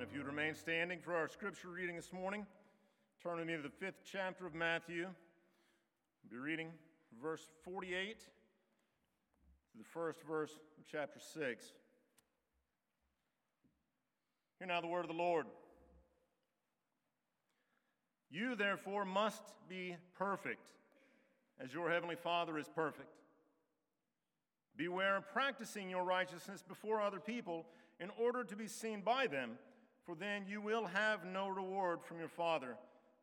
Amen. If you would remain standing for our scripture reading this morning, turn with me to the fifth chapter of Matthew. We'll be reading verse 48 to the first verse of chapter 6. Hear now the word of the Lord. You, therefore, must be perfect, as your heavenly Father is perfect. Beware of practicing your righteousness before other people in order to be seen by them, for then you will have no reward from your Father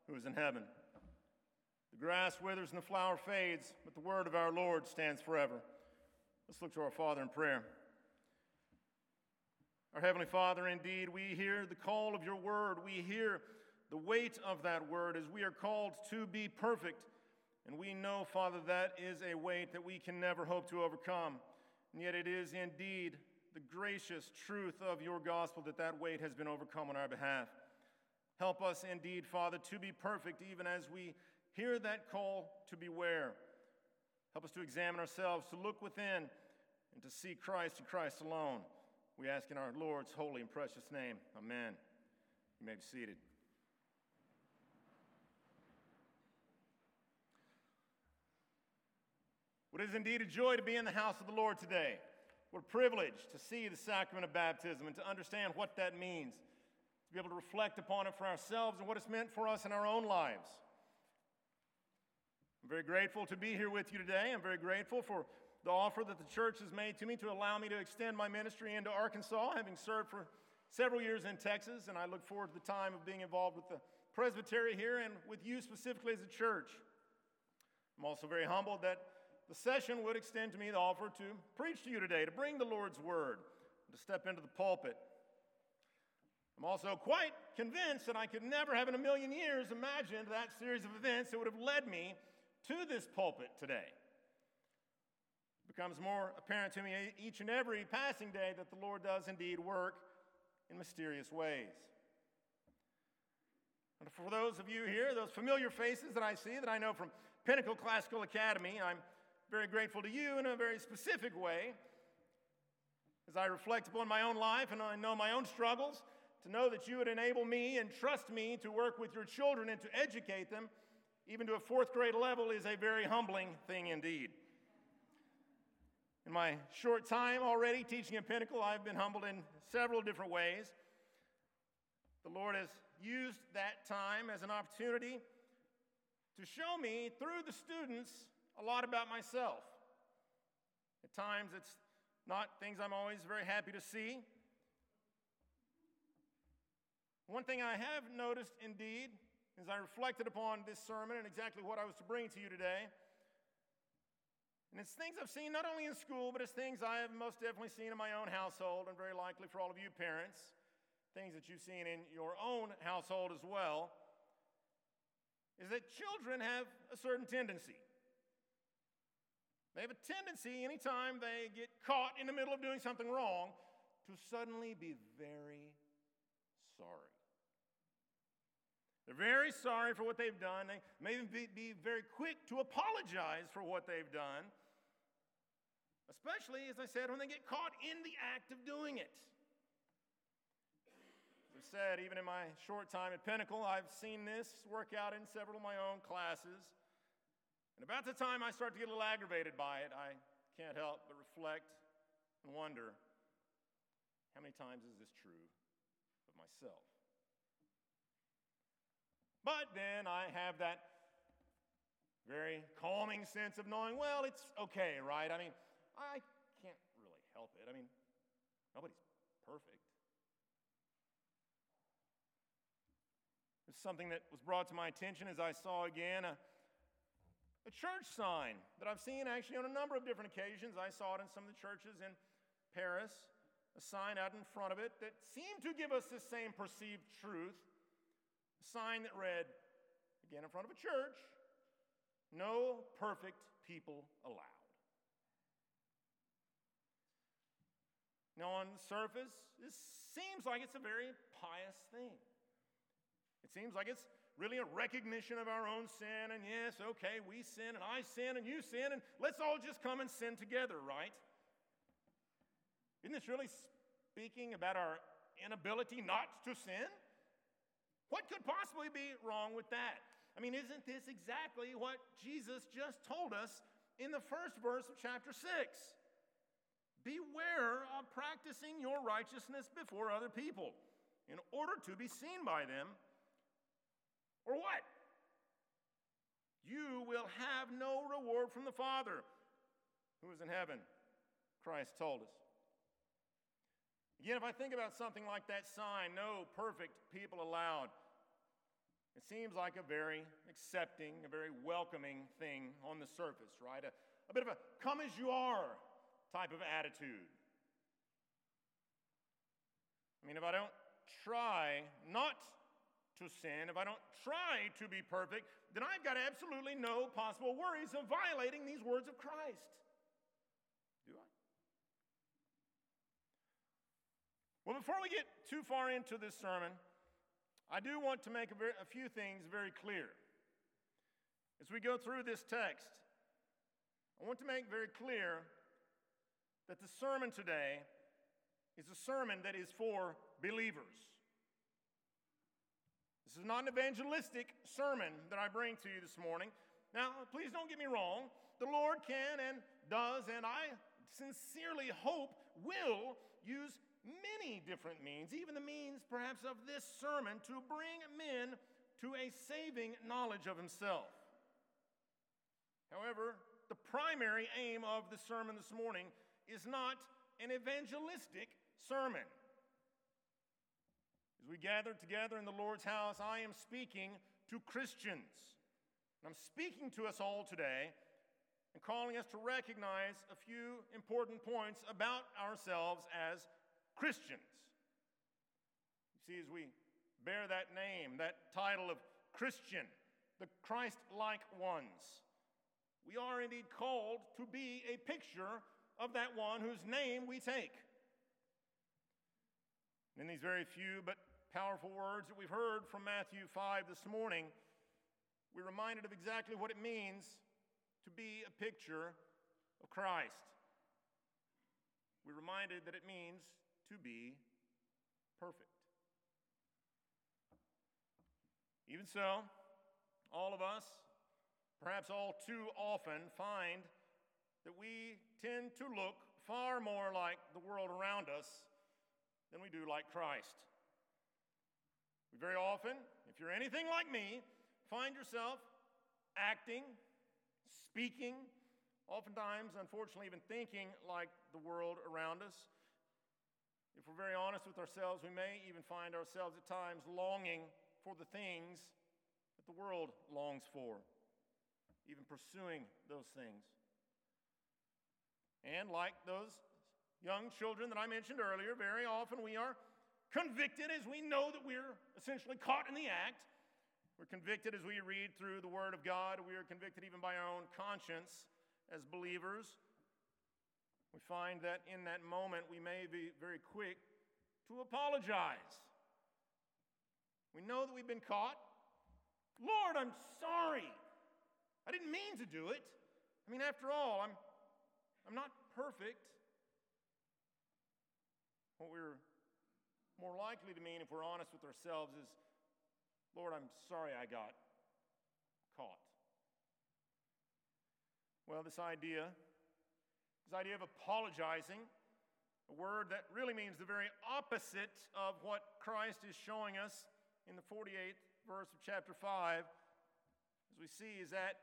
who is in heaven. The grass withers and the flower fades, but the word of our Lord stands forever. Let's look to our Father in prayer. Our Heavenly Father, indeed, we hear the call of your word. We hear the weight of that word as we are called to be perfect. And we know, Father, that is a weight that we can never hope to overcome. And yet it is indeed the gracious truth of your gospel that that weight has been overcome on our behalf. Help us indeed, Father, to be perfect even as we hear that call to beware. Help us to examine ourselves, to look within, and to see Christ and Christ alone. We ask in our Lord's holy and precious name. Amen. You may be seated. What is indeed a joy to be in the house of the Lord today. What a privilege to see the sacrament of baptism and to understand what that means, to be able to reflect upon it for ourselves and what it's meant for us in our own lives. I'm very grateful to be here with you today. I'm very grateful for the offer that the church has made to me to allow me to extend my ministry into Arkansas, having served for several years in Texas, and I look forward to the time of being involved with the presbytery here and with you specifically as a church. I'm also very humbled that the session would extend to me the offer to preach to you today, to bring the Lord's word, to step into the pulpit. I'm also quite convinced that I could never have in a million years imagined that series of events that would have led me to this pulpit today. It becomes more apparent to me each and every passing day that the Lord does indeed work in mysterious ways. And for those of you here, those familiar faces that I see that I know from Pinnacle Classical Academy, I'm very grateful to you in a very specific way as I reflect upon my own life and I know my own struggles, to know that you would enable me and trust me to work with your children and to educate them, even to a fourth grade level, is a very humbling thing indeed. In my short time already teaching at Pinnacle, I've been humbled in several different ways. The Lord has used that time as an opportunity to show me through the students a lot about myself. At times, it's not things I'm always very happy to see. One thing I have noticed indeed, as I reflected upon this sermon and exactly what I was to bring to you today, and it's things I've seen not only in school, but it's things I have most definitely seen in my own household, and very likely for all of you parents, things that you've seen in your own household as well, is that children have a certain tendency. They have a tendency, anytime they get caught in the middle of doing something wrong, to suddenly be very sorry. They're very sorry for what they've done. They may be, be very quick to apologize for what they've done, especially, as I said, when they get caught in the act of doing it. As I've said, even in my short time at Pinnacle, I've seen this work out in several of my own classes. And about the time I start to get a little aggravated by it, I can't help but reflect and wonder how many times is this true of myself? But then I have that very calming sense of knowing, well, it's okay, right? I mean, I can't really help it. I mean, nobody's perfect. It's something that was brought to my attention as I saw again a a church sign that I've seen actually on a number of different occasions. I saw it in some of the churches in Paris, a sign out in front of it that seemed to give us the same perceived truth. A sign that read, again in front of a church, no perfect people allowed. Now, on the surface, this seems like it's a very pious thing. It seems like it's really a recognition of our own sin. And yes, okay, we sin and I sin and you sin, and let's all just come and sin together, right? Isn't this really speaking about our inability not to sin? What could possibly be wrong with that? I mean, isn't this exactly what Jesus just told us in the first verse of chapter 6? Beware of practicing your righteousness before other people in order to be seen by them. Or what? You will have no reward from the Father who is in heaven, Christ told us. Again, if I think about something like that sign, no perfect people allowed, it seems like a very accepting, a very welcoming thing on the surface, right? A, a bit of a come as you are type of attitude. I mean, if I don't try not to sin, if I don't try to be perfect, then I've got absolutely no possible worries of violating these words of Christ. Do I? Well, before we get too far into this sermon, I do want to make a, very, a few things very clear. As we go through this text, I want to make very clear that the sermon today is a sermon that is for believers. This is not an evangelistic sermon that I bring to you this morning. Now, please don't get me wrong. The Lord can and does, and I sincerely hope will use many different means, even the means perhaps of this sermon, to bring men to a saving knowledge of Himself. However, the primary aim of the sermon this morning is not an evangelistic sermon. As we gather together in the Lord's house, I am speaking to Christians. And I'm speaking to us all today and calling us to recognize a few important points about ourselves as Christians. You see, as we bear that name, that title of Christian, the Christ like ones, we are indeed called to be a picture of that one whose name we take. In these very few but powerful words that we've heard from Matthew 5 this morning, we're reminded of exactly what it means to be a picture of Christ. We're reminded that it means to be perfect. Even so, all of us, perhaps all too often, find that we tend to look far more like the world around us than we do like Christ. Very often, if you're anything like me, find yourself acting, speaking, oftentimes, unfortunately, even thinking like the world around us. If we're very honest with ourselves, we may even find ourselves at times longing for the things that the world longs for, even pursuing those things. And like those young children that I mentioned earlier, very often we are convicted as we know that we're essentially caught in the act. We're convicted as we read through the Word of God. We are convicted even by our own conscience as believers. We find that in that moment we may be very quick to apologize. We know that we've been caught. Lord, I'm sorry. I didn't mean to do it. I mean, after all, I'm I'm not perfect. What we're more likely to mean, if we're honest with ourselves, is Lord, I'm sorry I got caught. Well, this idea, this idea of apologizing, a word that really means the very opposite of what Christ is showing us in the 48th verse of chapter 5, as we see, is that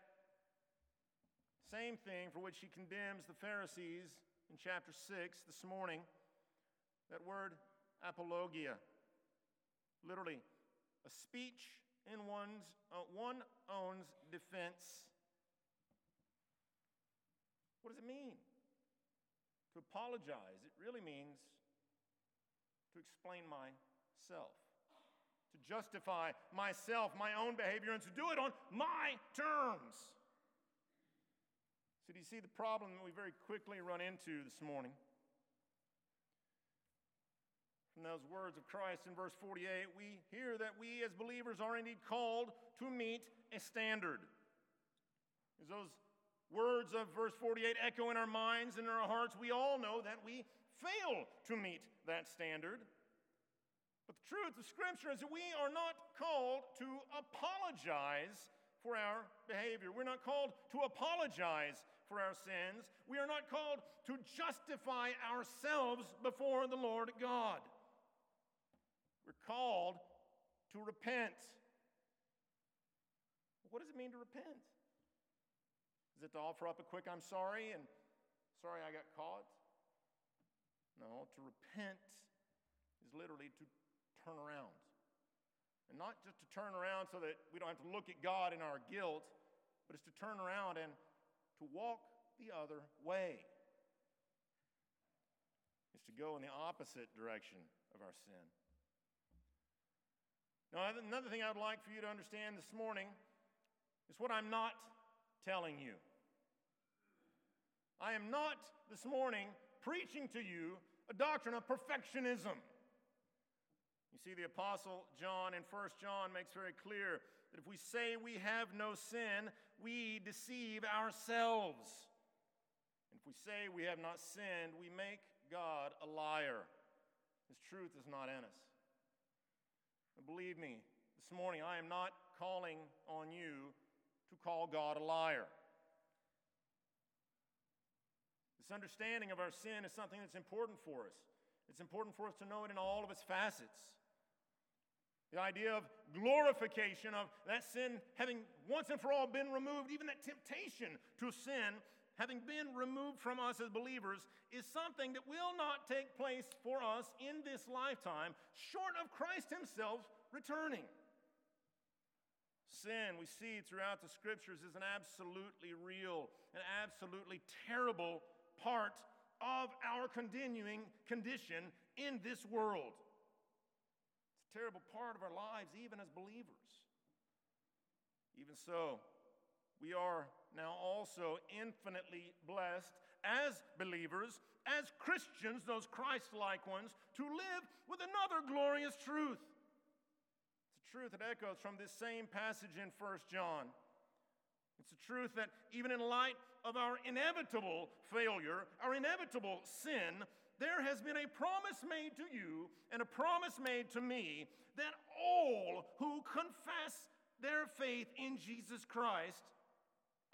same thing for which he condemns the Pharisees in chapter 6 this morning. That word apologia, literally, a speech in one's, uh, one own's defense. What does it mean? To apologize, it really means to explain myself, to justify myself, my own behavior, and to do it on my terms. So, do you see the problem that we very quickly run into this morning? From those words of Christ in verse 48, we hear that we as believers are indeed called to meet a standard. As those words of verse 48 echo in our minds and in our hearts, we all know that we fail to meet that standard. But the truth of Scripture is that we are not called to apologize for our behavior. We're not called to apologize for our sins. We are not called to justify ourselves before the Lord God. We're called to repent. What does it mean to repent? Is it to offer up a quick, I'm sorry, and sorry I got caught? No, to repent is literally to turn around. And not just to turn around so that we don't have to look at God in our guilt, but it's to turn around and to walk the other way. It's to go in the opposite direction of our sin. Now, another thing I'd like for you to understand this morning is what I'm not telling you. I am not this morning preaching to you a doctrine of perfectionism. You see, the Apostle John in 1 John makes very clear that if we say we have no sin, we deceive ourselves. And if we say we have not sinned, we make God a liar. His truth is not in us. Believe me, this morning I am not calling on you to call God a liar. This understanding of our sin is something that's important for us. It's important for us to know it in all of its facets. The idea of glorification of that sin having once and for all been removed, even that temptation to sin having been removed from us as believers, is something that will not take place for us in this lifetime, short of Christ Himself returning. Sin, we see throughout the scriptures, is an absolutely real, an absolutely terrible part of our continuing condition in this world It's a terrible part of our lives, even as believers. Even so, we are now also infinitely blessed as believers, as Christians, those Christ like ones, to live with another glorious truth. It's a truth that echoes from this same passage in 1 John. It's a truth that even in light of our inevitable failure, our inevitable sin, there has been a promise made to you and a promise made to me that all who confess their faith in Jesus Christ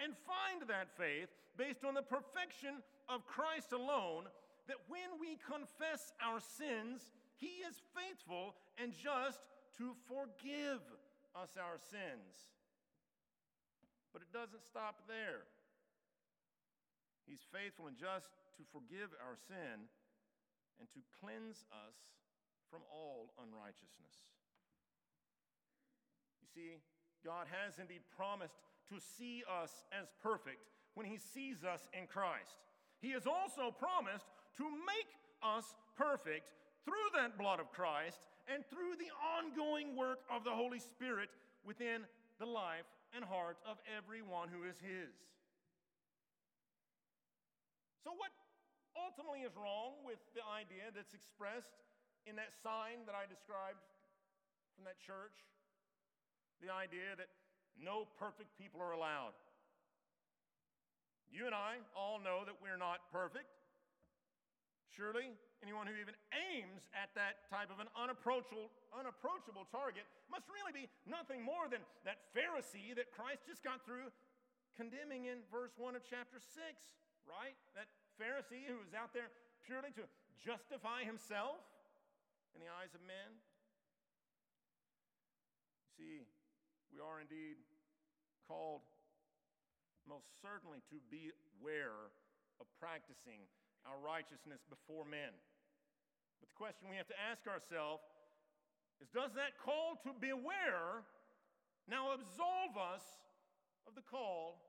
and find that faith based on the perfection of Christ alone, that when we confess our sins, He is faithful and just to forgive us our sins. But it doesn't stop there. He's faithful and just to forgive our sin and to cleanse us from all unrighteousness. You see, God has indeed promised to see us as perfect when He sees us in Christ. He has also promised to make us perfect through that blood of Christ and through the ongoing work of the Holy Spirit within the life and heart of everyone who is His. So, what ultimately is wrong with the idea that's expressed in that sign that I described from that church. The idea that no perfect people are allowed. You and I all know that we're not perfect. Surely, anyone who even aims at that type of an unapproachable, unapproachable target must really be nothing more than that Pharisee that Christ just got through condemning in verse 1 of chapter 6, right? That Pharisee who was out there purely to justify himself in the eyes of men? See, we are indeed called most certainly to beware of practicing our righteousness before men. But the question we have to ask ourselves is Does that call to beware now absolve us of the call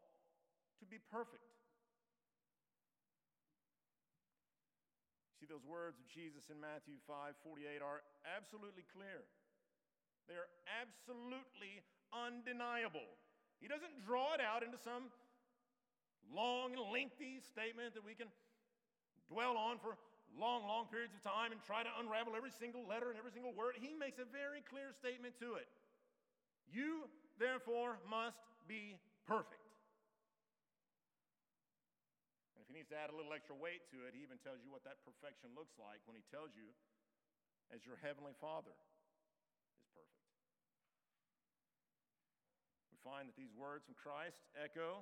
to be perfect? See, those words of Jesus in Matthew 5 48 are absolutely clear. They are absolutely undeniable. He doesn't draw it out into some long and lengthy statement that we can dwell on for long, long periods of time and try to unravel every single letter and every single word. He makes a very clear statement to it. You, therefore, must be perfect And if he needs to add a little extra weight to it, he even tells you what that perfection looks like when he tells you, as your heavenly Father find that these words from Christ echo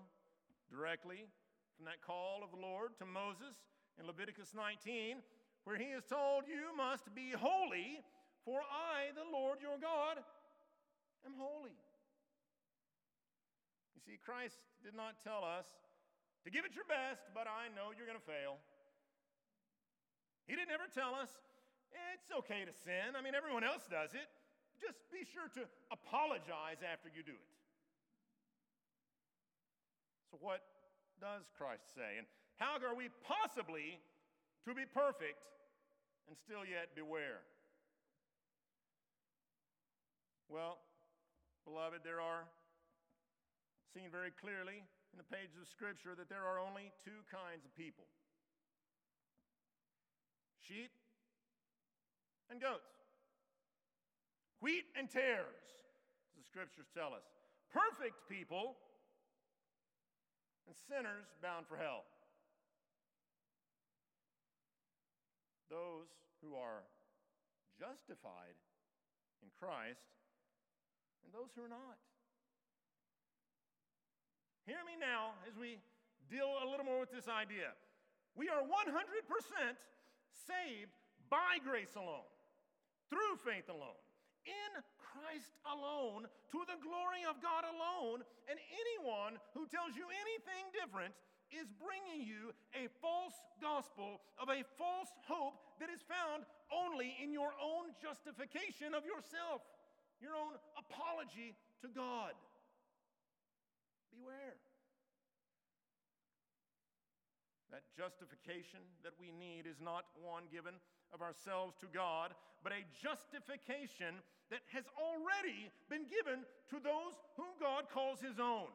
directly from that call of the Lord to Moses in Leviticus 19, where he is told, You must be holy, for I, the Lord your God, am holy. You see, Christ did not tell us to give it your best, but I know you're going to fail. He didn't ever tell us it's okay to sin. I mean, everyone else does it. Just be sure to apologize after you do it. So, what does Christ say? And how are we possibly to be perfect and still yet beware? Well, beloved, there are seen very clearly in the pages of Scripture that there are only two kinds of people sheep and goats, wheat and tares, as the Scriptures tell us. Perfect people and sinners bound for hell. Those who are justified in Christ and those who are not. Hear me now as we deal a little more with this idea. We are 100% saved by grace alone, through faith alone in Christ alone, to the glory of God alone, and anyone who tells you anything different is bringing you a false gospel of a false hope that is found only in your own justification of yourself, your own apology to God. Beware. That justification that we need is not one given of ourselves to God, but a justification that has already been given to those whom God calls his own.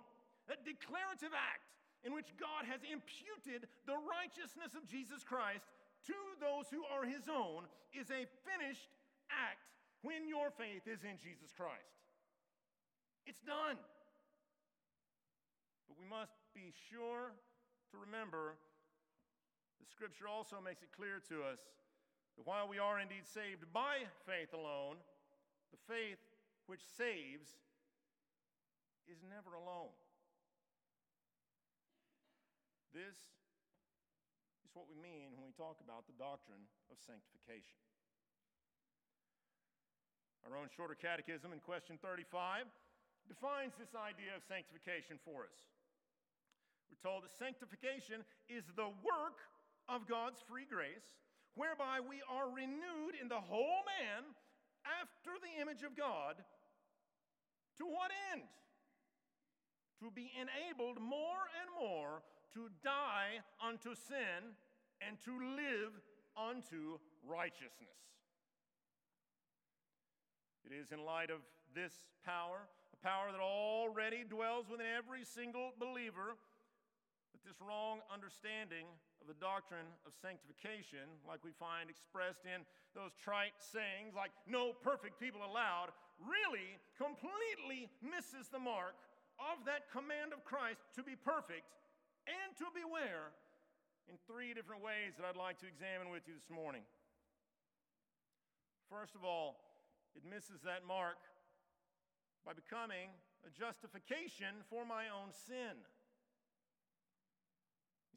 That declarative act in which God has imputed the righteousness of Jesus Christ to those who are his own is a finished act when your faith is in Jesus Christ. It's done. But we must be sure to remember the scripture also makes it clear to us while we are indeed saved by faith alone, the faith which saves is never alone. This is what we mean when we talk about the doctrine of sanctification. Our own shorter catechism in question 35 defines this idea of sanctification for us. We're told that sanctification is the work of God's free grace whereby we are renewed in the whole man after the image of God. To what end? To be enabled more and more to die unto sin and to live unto righteousness. It is in light of this power, a power that already dwells within every single believer, that this wrong understanding of the doctrine of sanctification, like we find expressed in those trite sayings like, no perfect people allowed, really completely misses the mark of that command of Christ to be perfect and to beware in three different ways that I'd like to examine with you this morning. First of all, it misses that mark by becoming a justification for my own sin.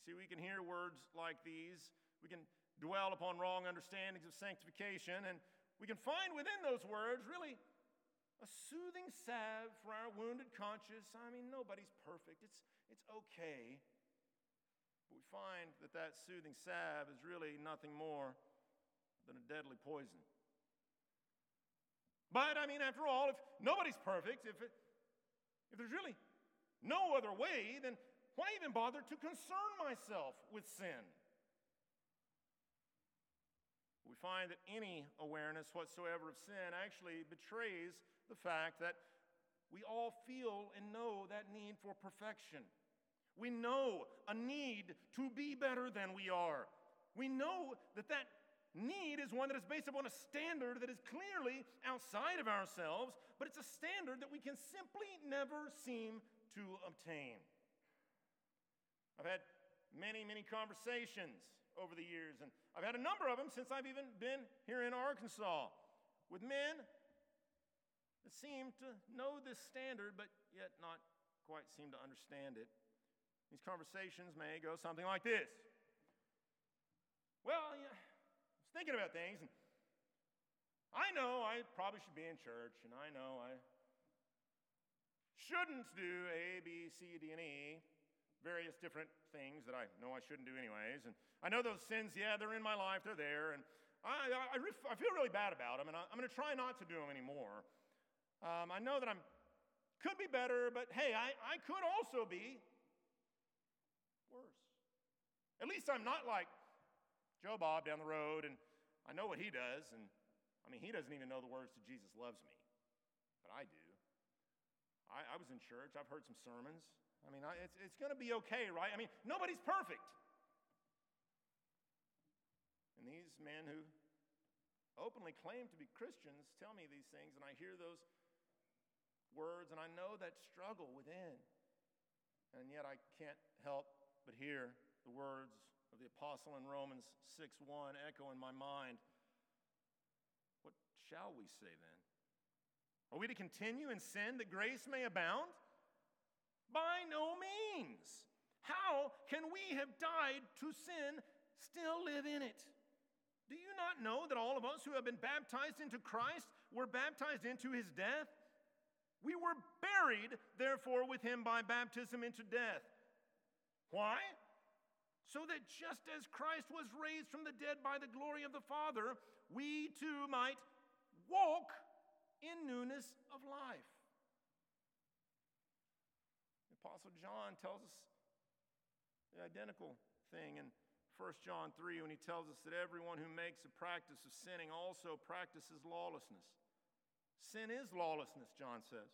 See, we can hear words like these, we can dwell upon wrong understandings of sanctification, and we can find within those words really a soothing salve for our wounded conscience. I mean, nobody's perfect, it's, it's okay. But we find that that soothing salve is really nothing more than a deadly poison. But I mean, after all, if nobody's perfect, if, it, if there's really no other way, then why even bother to concern myself with sin? We find that any awareness whatsoever of sin actually betrays the fact that we all feel and know that need for perfection. We know a need to be better than we are. We know that that need is one that is based upon a standard that is clearly outside of ourselves, but it's a standard that we can simply never seem to obtain. I've had many, many conversations over the years, and I've had a number of them since I've even been here in Arkansas with men that seem to know this standard, but yet not quite seem to understand it. These conversations may go something like this Well, yeah, I was thinking about things, and I know I probably should be in church, and I know I shouldn't do A, B, C, D, and E, various different things that I know I shouldn't do anyways. And I know those sins, yeah, they're in my life, they're there, and I, I, I feel really bad about them, and I, am going to try not to do them anymore. Um, I know that I'm could be better, but hey, I, I could also be worse. At least I'm not like Joe Bob down the road, and I know what he does, and I mean, he doesn't even know the words to Jesus loves me, but I do. I, I was in church, I've heard some sermons. I mean, it's, it's going to be okay, right? I mean, nobody's perfect. And these men who openly claim to be Christians tell me these things, and I hear those words, and I know that struggle within. And yet I can't help but hear the words of the apostle in Romans 6 1 echo in my mind. What shall we say then? Are we to continue in sin that grace may abound? By no means. How can we have died to sin still live in it? Do you not know that all of us who have been baptized into Christ were baptized into his death? We were buried, therefore, with him by baptism into death. Why? So that just as Christ was raised from the dead by the glory of the Father, we too might walk in newness of life. The Apostle John tells us the identical thing in 1 John 3 when he tells us that everyone who makes a practice of sinning also practices lawlessness. Sin is lawlessness, John says.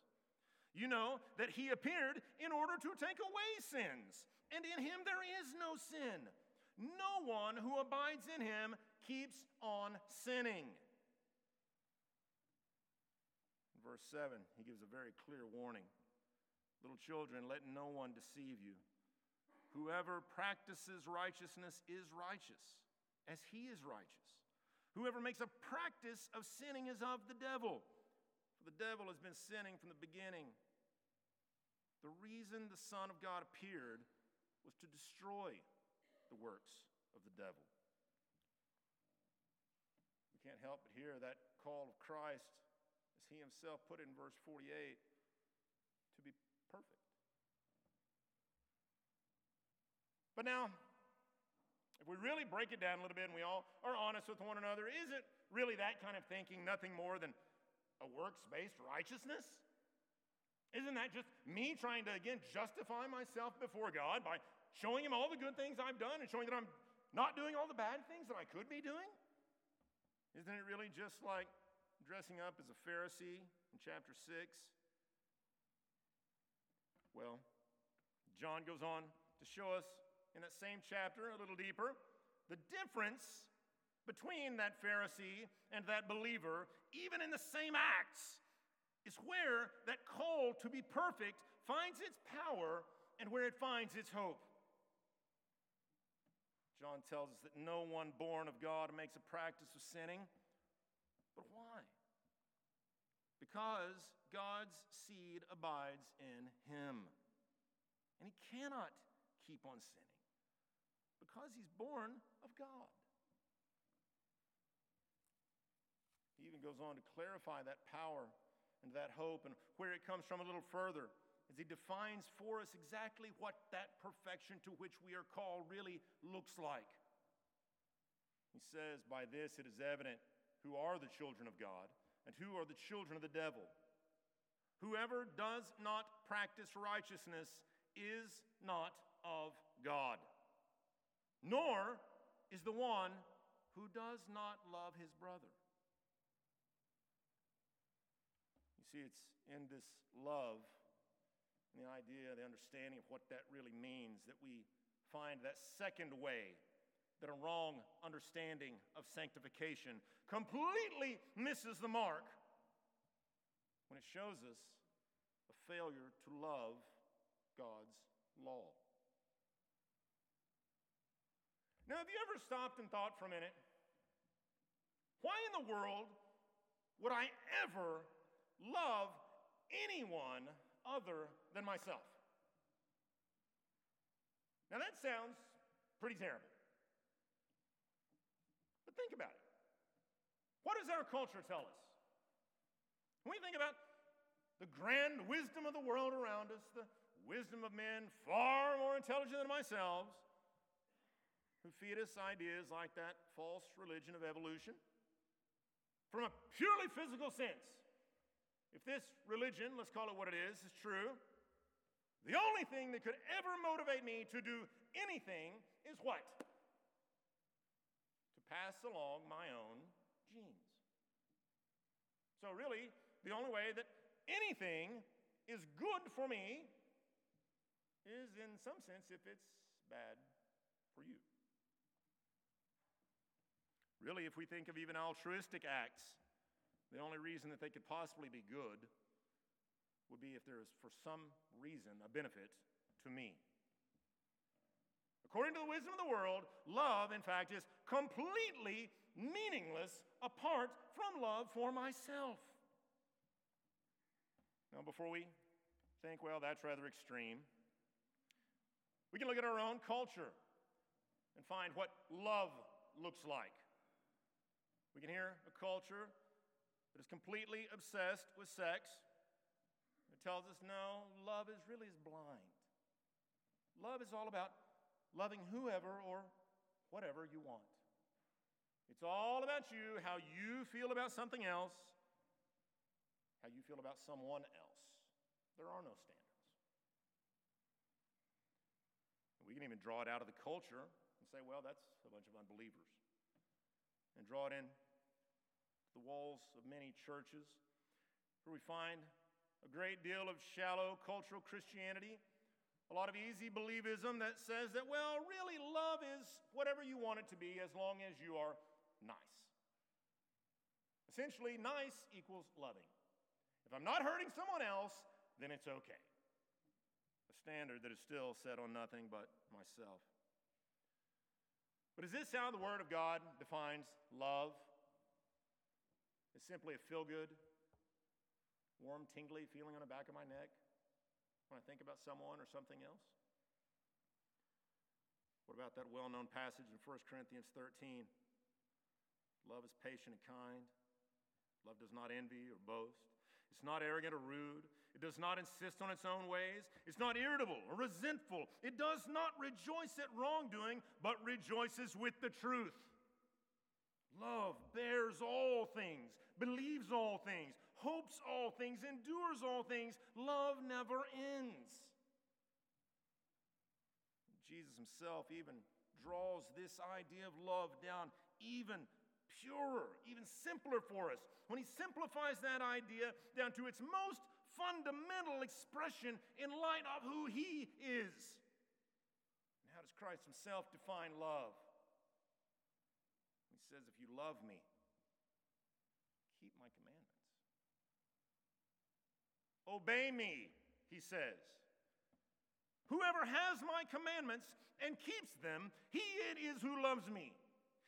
You know that he appeared in order to take away sins, and in him there is no sin. No one who abides in him keeps on sinning. In verse 7, he gives a very clear warning Little children, let no one deceive you. Whoever practices righteousness is righteous, as he is righteous. Whoever makes a practice of sinning is of the devil for the devil has been sinning from the beginning. The reason the Son of God appeared was to destroy the works of the devil. We can't help but hear that call of Christ, as he himself put it in verse 48, to be perfect. But now, if we really break it down a little bit and we all are honest with one another, is it really that kind of thinking nothing more than a works based righteousness? Isn't that just me trying to, again, justify myself before God by showing Him all the good things I've done and showing that I'm not doing all the bad things that I could be doing? Isn't it really just like dressing up as a Pharisee in chapter 6? Well, John goes on to show us in that same chapter a little deeper the difference between that Pharisee and that believer, even in the same acts, is where that call to be perfect finds its power and where it finds its hope. John tells us that no one born of God makes a practice of sinning. But why? Because God's seed abides in him. And he cannot keep on sinning because he's born of God. He even goes on to clarify that power and that hope and where it comes from a little further as he defines for us exactly what that perfection to which we are called really looks like. He says, By this it is evident who are the children of God and who are the children of the devil. Whoever does not practice righteousness is not of God, nor is the one who does not love his brother. You see, it's in this love and the idea, the understanding of what that really means that we find that second way that a wrong understanding of sanctification completely misses the mark when it shows us a failure to love God's law. Now, have you ever stopped and thought for a minute, why in the world would I ever love anyone other than myself. Now that sounds pretty terrible. But think about it. What does our culture tell us? When we think about the grand wisdom of the world around us, the wisdom of men far more intelligent than myself, who feed us ideas like that false religion of evolution, from a purely physical sense, if this religion, let's call it what it is, is true, the only thing that could ever motivate me to do anything is what? To pass along my own genes. So, really, the only way that anything is good for me is, in some sense, if it's bad for you. Really, if we think of even altruistic acts, the only reason that they could possibly be good would be if there is, for some reason, a benefit to me. According to the wisdom of the world, love, in fact, is completely meaningless apart from love for myself. Now, before we think, well, that's rather extreme, we can look at our own culture and find what love looks like. We can hear a culture that is completely obsessed with sex. It tells us no, love is really is blind. Love is all about loving whoever or whatever you want. It's all about you, how you feel about something else, how you feel about someone else. There are no standards. We can even draw it out of the culture and say, well, that's a bunch of unbelievers and draw it in the walls of many churches where we find a great deal of shallow cultural Christianity, a lot of easy believism that says that, well, really, love is whatever you want it to be as long as you are nice. Essentially, nice equals loving. If I'm not hurting someone else, then it's okay. A standard that is still set on nothing but myself. But is this how the Word of God defines love? It's simply a feel good, warm, tingly feeling on the back of my neck when I think about someone or something else? What about that well known passage in 1 Corinthians 13? Love is patient and kind. Love does not envy or boast. It's not arrogant or rude. It does not insist on its own ways. It's not irritable or resentful. It does not rejoice at wrongdoing, but rejoices with the truth. Love bears all things, believes all things, hopes all things, endures all things. Love never ends. Jesus himself even draws this idea of love down even purer, even simpler for us when he simplifies that idea down to its most fundamental expression in light of who he is. And how does Christ himself define love? He says, If you love me, keep my commandments. Obey me, he says. Whoever has my commandments and keeps them, he it is who loves me.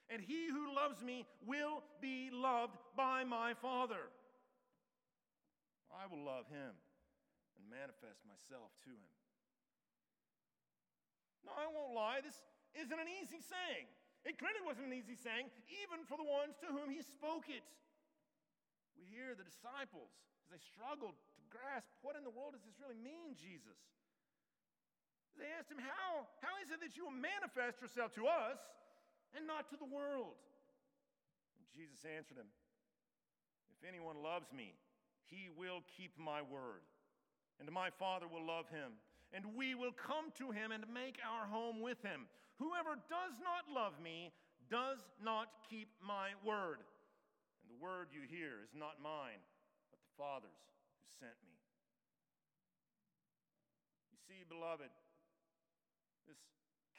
And he who loves me will be loved by my Father. I will love him and manifest myself to him. No, I won't lie, this isn't an easy saying. It clearly wasn't an easy saying, even for the ones to whom he spoke it. We hear the disciples as they struggled to grasp what in the world does this really mean, Jesus? They asked him, How, how is it that you will manifest yourself to us and not to the world? And Jesus answered him, If anyone loves me, he will keep my word, and my Father will love him, and we will come to him and make our home with him. Whoever does not love me does not keep my word. And the word you hear is not mine, but the Father's who sent me. You see, beloved, this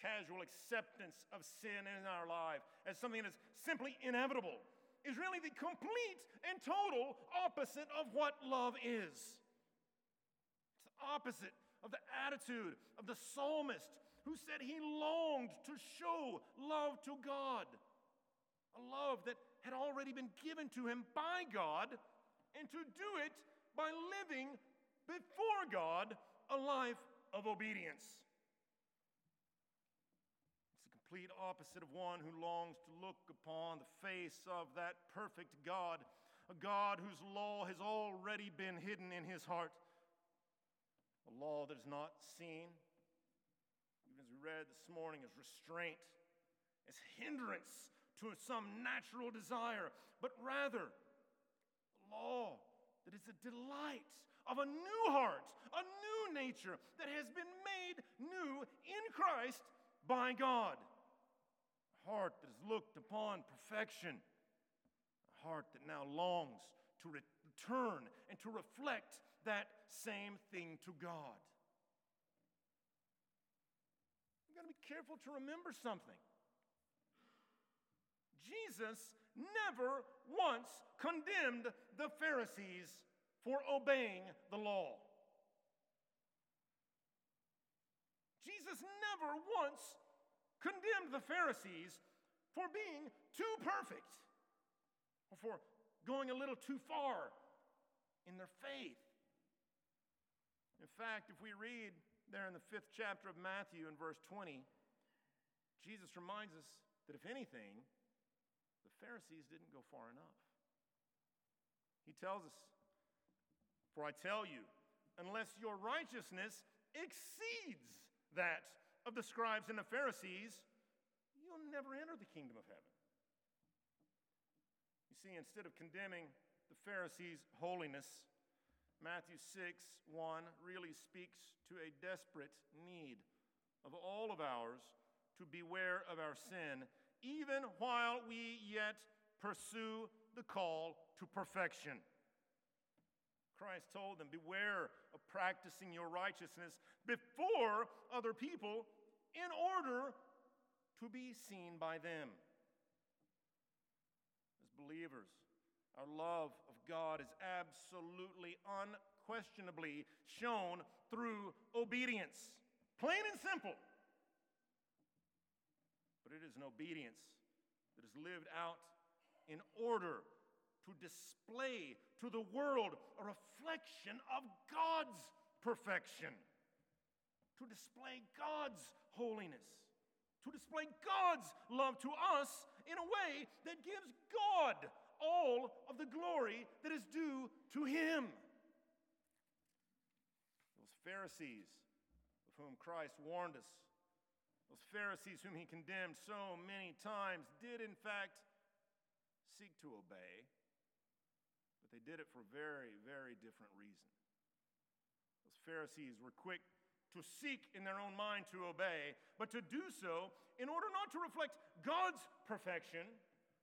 casual acceptance of sin in our life as something that's simply inevitable is really the complete and total opposite of what love is. It's the opposite of the attitude of the psalmist who said he longed to show love to God, a love that had already been given to him by God, and to do it by living before God a life of obedience. Complete opposite of one who longs to look upon the face of that perfect God, a God whose law has already been hidden in his heart, a law that is not seen, even as we read this morning, as restraint, as hindrance to some natural desire, but rather a law that is a delight of a new heart, a new nature that has been made new in Christ by God. Heart that has looked upon perfection, a heart that now longs to return and to reflect that same thing to God. We've got to be careful to remember something. Jesus never once condemned the Pharisees for obeying the law. Jesus never once condemned the Pharisees for being too perfect or for going a little too far in their faith. In fact, if we read there in the fifth chapter of Matthew in verse 20, Jesus reminds us that if anything, the Pharisees didn't go far enough. He tells us, For I tell you, unless your righteousness exceeds that of the scribes and the Pharisees, you'll never enter the kingdom of heaven. You see, instead of condemning the Pharisees' holiness, Matthew 6 1 really speaks to a desperate need of all of ours to beware of our sin even while we yet pursue the call to perfection. Christ told them, Beware of practicing your righteousness before other people in order to be seen by them. As believers, our love of God is absolutely, unquestionably shown through obedience. Plain and simple. But it is an obedience that is lived out in order to display to the world a reflection of God's perfection, to display God's holiness, to display God's love to us in a way that gives God all of the glory that is due to Him. Those Pharisees of whom Christ warned us those Pharisees, whom he condemned so many times, did in fact seek to obey, but they did it for very, very different reason. Those Pharisees were quick to seek in their own mind to obey, but to do so in order not to reflect God's perfection,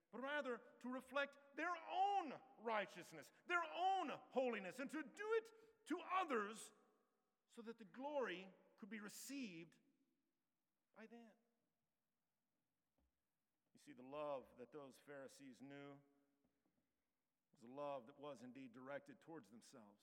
but rather to reflect their own righteousness, their own holiness, and to do it to others so that the glory could be received by them. You see, the love that those Pharisees knew was a love that was indeed directed towards themselves.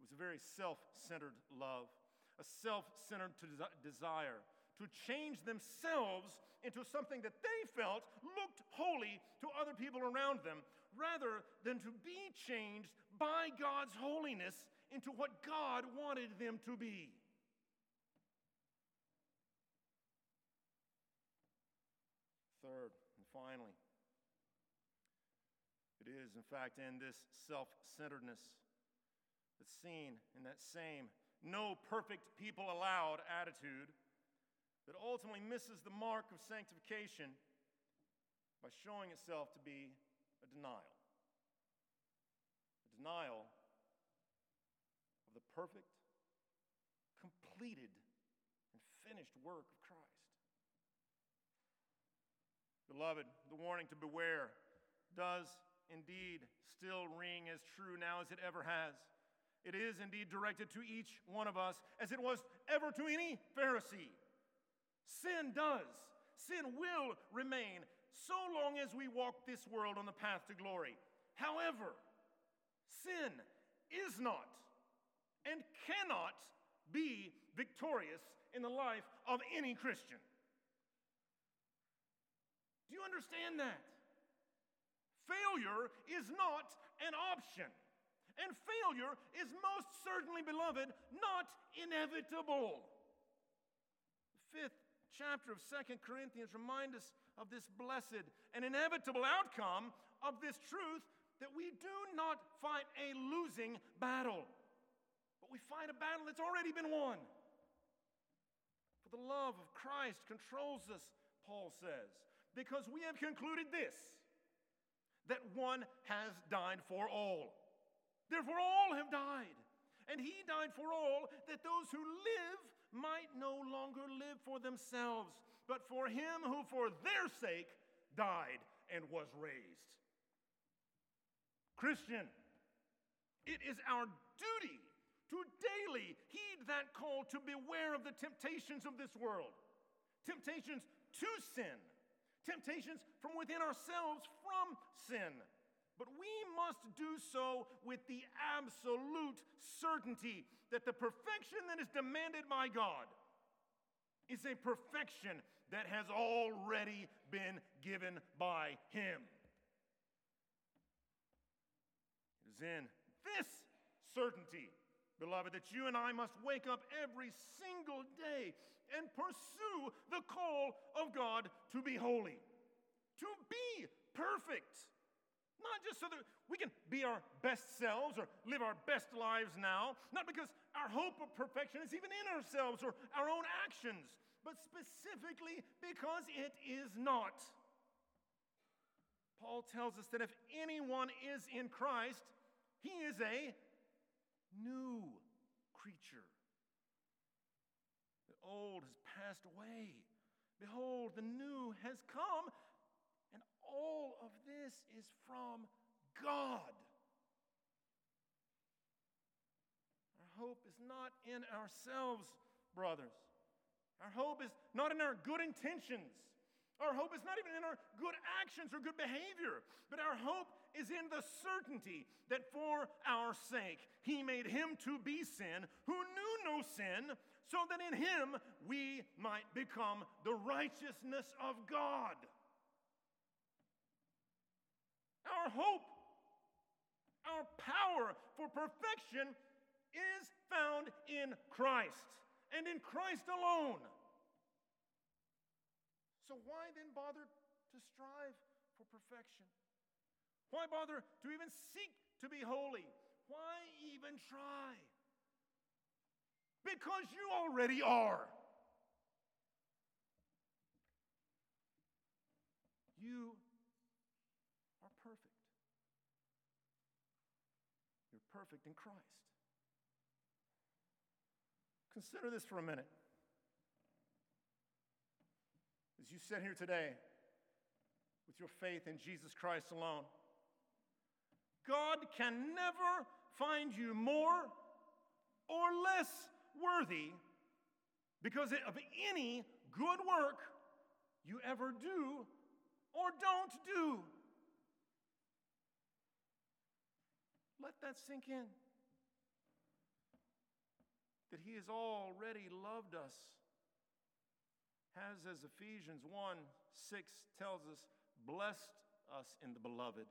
It was a very self centered love, a self centered desire to change themselves into something that they felt looked holy to other people around them, rather than to be changed by God's holiness into what God wanted them to be. Third, and finally, it is, in fact, in this self centeredness that's seen in that same no perfect people allowed attitude that ultimately misses the mark of sanctification by showing itself to be a denial. A denial of the perfect, completed, and finished work of Christ. Beloved, the warning to beware does indeed still ring as true now as it ever has. It is indeed directed to each one of us as it was ever to any Pharisee. Sin does, sin will remain so long as we walk this world on the path to glory. However, sin is not and cannot be victorious in the life of any Christian. Do you understand that? Failure is not an option. And failure is most certainly, beloved, not inevitable. The fifth chapter of Second Corinthians reminds us of this blessed and inevitable outcome of this truth that we do not fight a losing battle, but we fight a battle that's already been won. For the love of Christ controls us, Paul says, because we have concluded this that one has died for all. Therefore, all have died. And he died for all, that those who live might no longer live for themselves, but for him who for their sake died and was raised. Christian, it is our duty to daily heed that call to beware of the temptations of this world, temptations to sin, temptations from within ourselves from sin. But we must do so with the absolute certainty that the perfection that is demanded by God is a perfection that has already been given by Him. It is in this certainty, beloved, that you and I must wake up every single day and pursue the call of God to be holy, to be perfect. Not just so that we can be our best selves or live our best lives now, not because our hope of perfection is even in ourselves or our own actions, but specifically because it is not. Paul tells us that if anyone is in Christ, he is a new creature. The old has passed away. Behold, the new has come, all of this is from God. Our hope is not in ourselves, brothers. Our hope is not in our good intentions. Our hope is not even in our good actions or good behavior, but our hope is in the certainty that for our sake he made him to be sin who knew no sin, so that in him we might become the righteousness of God. Our hope, our power for perfection is found in Christ and in Christ alone. So, why then bother to strive for perfection? Why bother to even seek to be holy? Why even try? Because you already are. You are perfect. You're perfect in Christ. Consider this for a minute. As you sit here today with your faith in Jesus Christ alone, God can never find you more or less worthy because of any good work you ever do or don't do. Let that sink in. That He has already loved us. Has, as Ephesians 1 6 tells us, blessed us in the beloved.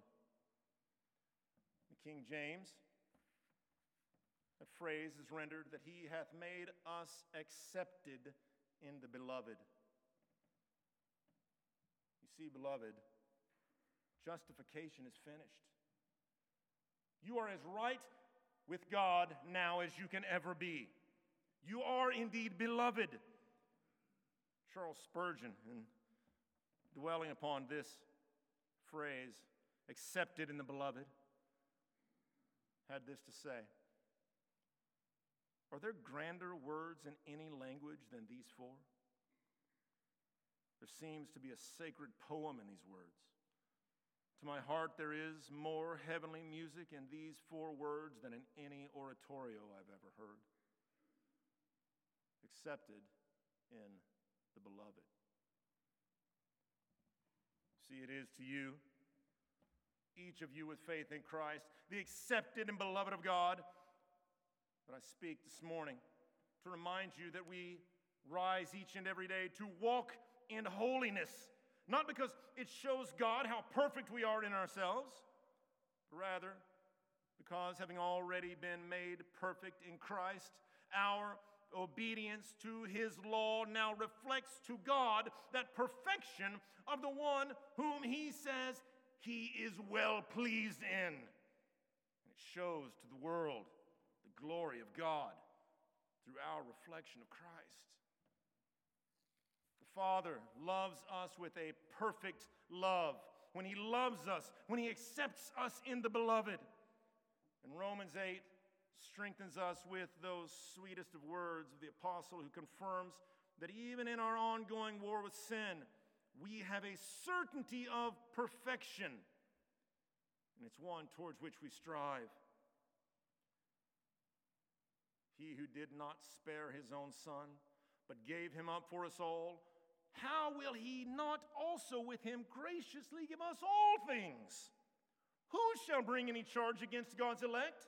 The King James, a phrase is rendered that he hath made us accepted in the beloved. You see, beloved, justification is finished. You are as right with God now as you can ever be. You are indeed beloved. Charles Spurgeon, in dwelling upon this phrase, accepted in the beloved, had this to say Are there grander words in any language than these four? There seems to be a sacred poem in these words. To my heart, there is more heavenly music in these four words than in any oratorio I've ever heard. Accepted in the beloved. See, it is to you each of you with faith in Christ, the accepted and beloved of God. that I speak this morning to remind you that we rise each and every day to walk in holiness, not because it shows God how perfect we are in ourselves, but rather Because having already been made perfect in Christ, our obedience to his law now reflects to God that perfection of the one whom he says he is well pleased in. And it shows to the world the glory of God through our reflection of Christ. The Father loves us with a perfect love. When he loves us, when he accepts us in the beloved. In Romans 8 strengthens us with those sweetest of words of the apostle who confirms that even in our ongoing war with sin, we have a certainty of perfection. And it's one towards which we strive. He who did not spare his own son, but gave him up for us all, how will he not also with him graciously give us all things? Who shall bring any charge against God's elect?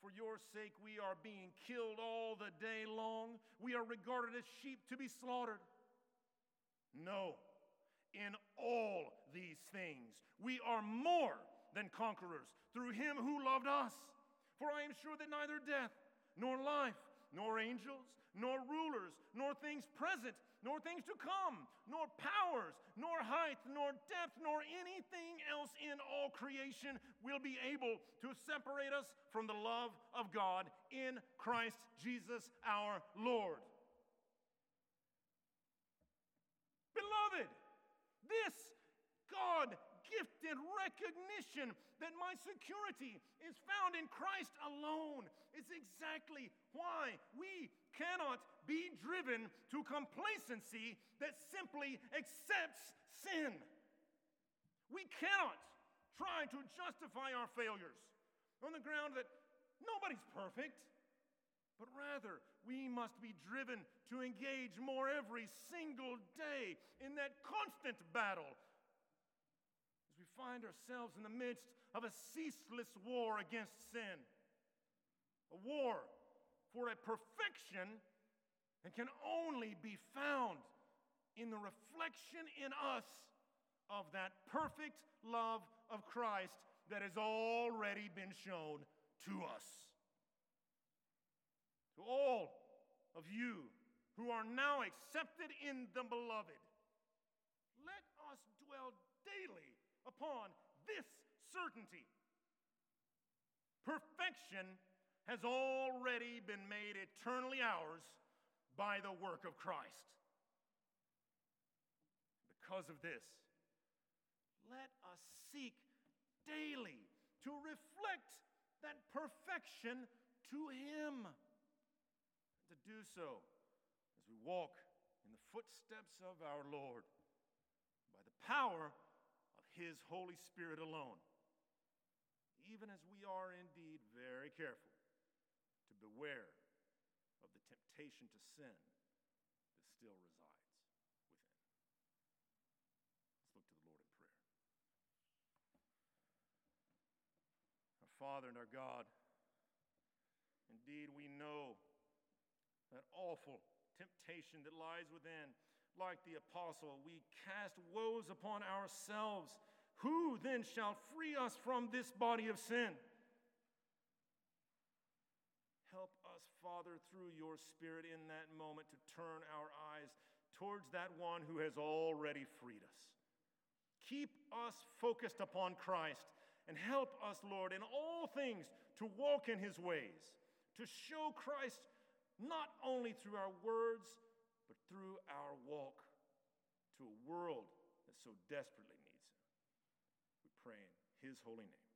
for your sake, we are being killed all the day long. We are regarded as sheep to be slaughtered. No, in all these things, we are more than conquerors through him who loved us. For I am sure that neither death, nor life, nor angels, nor rulers, nor things present, nor things to come, nor powers, nor height, nor depth, nor anything else in all creation will be able to separate us from the love of God in Christ Jesus our Lord. Beloved, this God gifted recognition that my security is found in Christ alone is exactly why we cannot be driven to complacency that simply accepts sin. We cannot try to justify our failures on the ground that nobody's perfect, but rather we must be driven to engage more every single day in that constant battle find ourselves in the midst of a ceaseless war against sin. A war for a perfection and can only be found in the reflection in us of that perfect love of Christ that has already been shown to us. To all of you who are now accepted in the beloved, let us dwell daily upon this certainty. Perfection has already been made eternally ours by the work of Christ. Because of this, let us seek daily to reflect that perfection to Him. To do so as we walk in the footsteps of our Lord by the power his Holy Spirit alone, even as we are indeed very careful to beware of the temptation to sin that still resides within. Let's look to the Lord in prayer. Our Father and our God, indeed we know that awful temptation that lies within like the apostle, we cast woes upon ourselves. Who then shall free us from this body of sin? Help us, Father, through your Spirit in that moment to turn our eyes towards that one who has already freed us. Keep us focused upon Christ and help us, Lord, in all things to walk in his ways, to show Christ not only through our words through our walk to a world that so desperately needs Him. We pray in His holy name.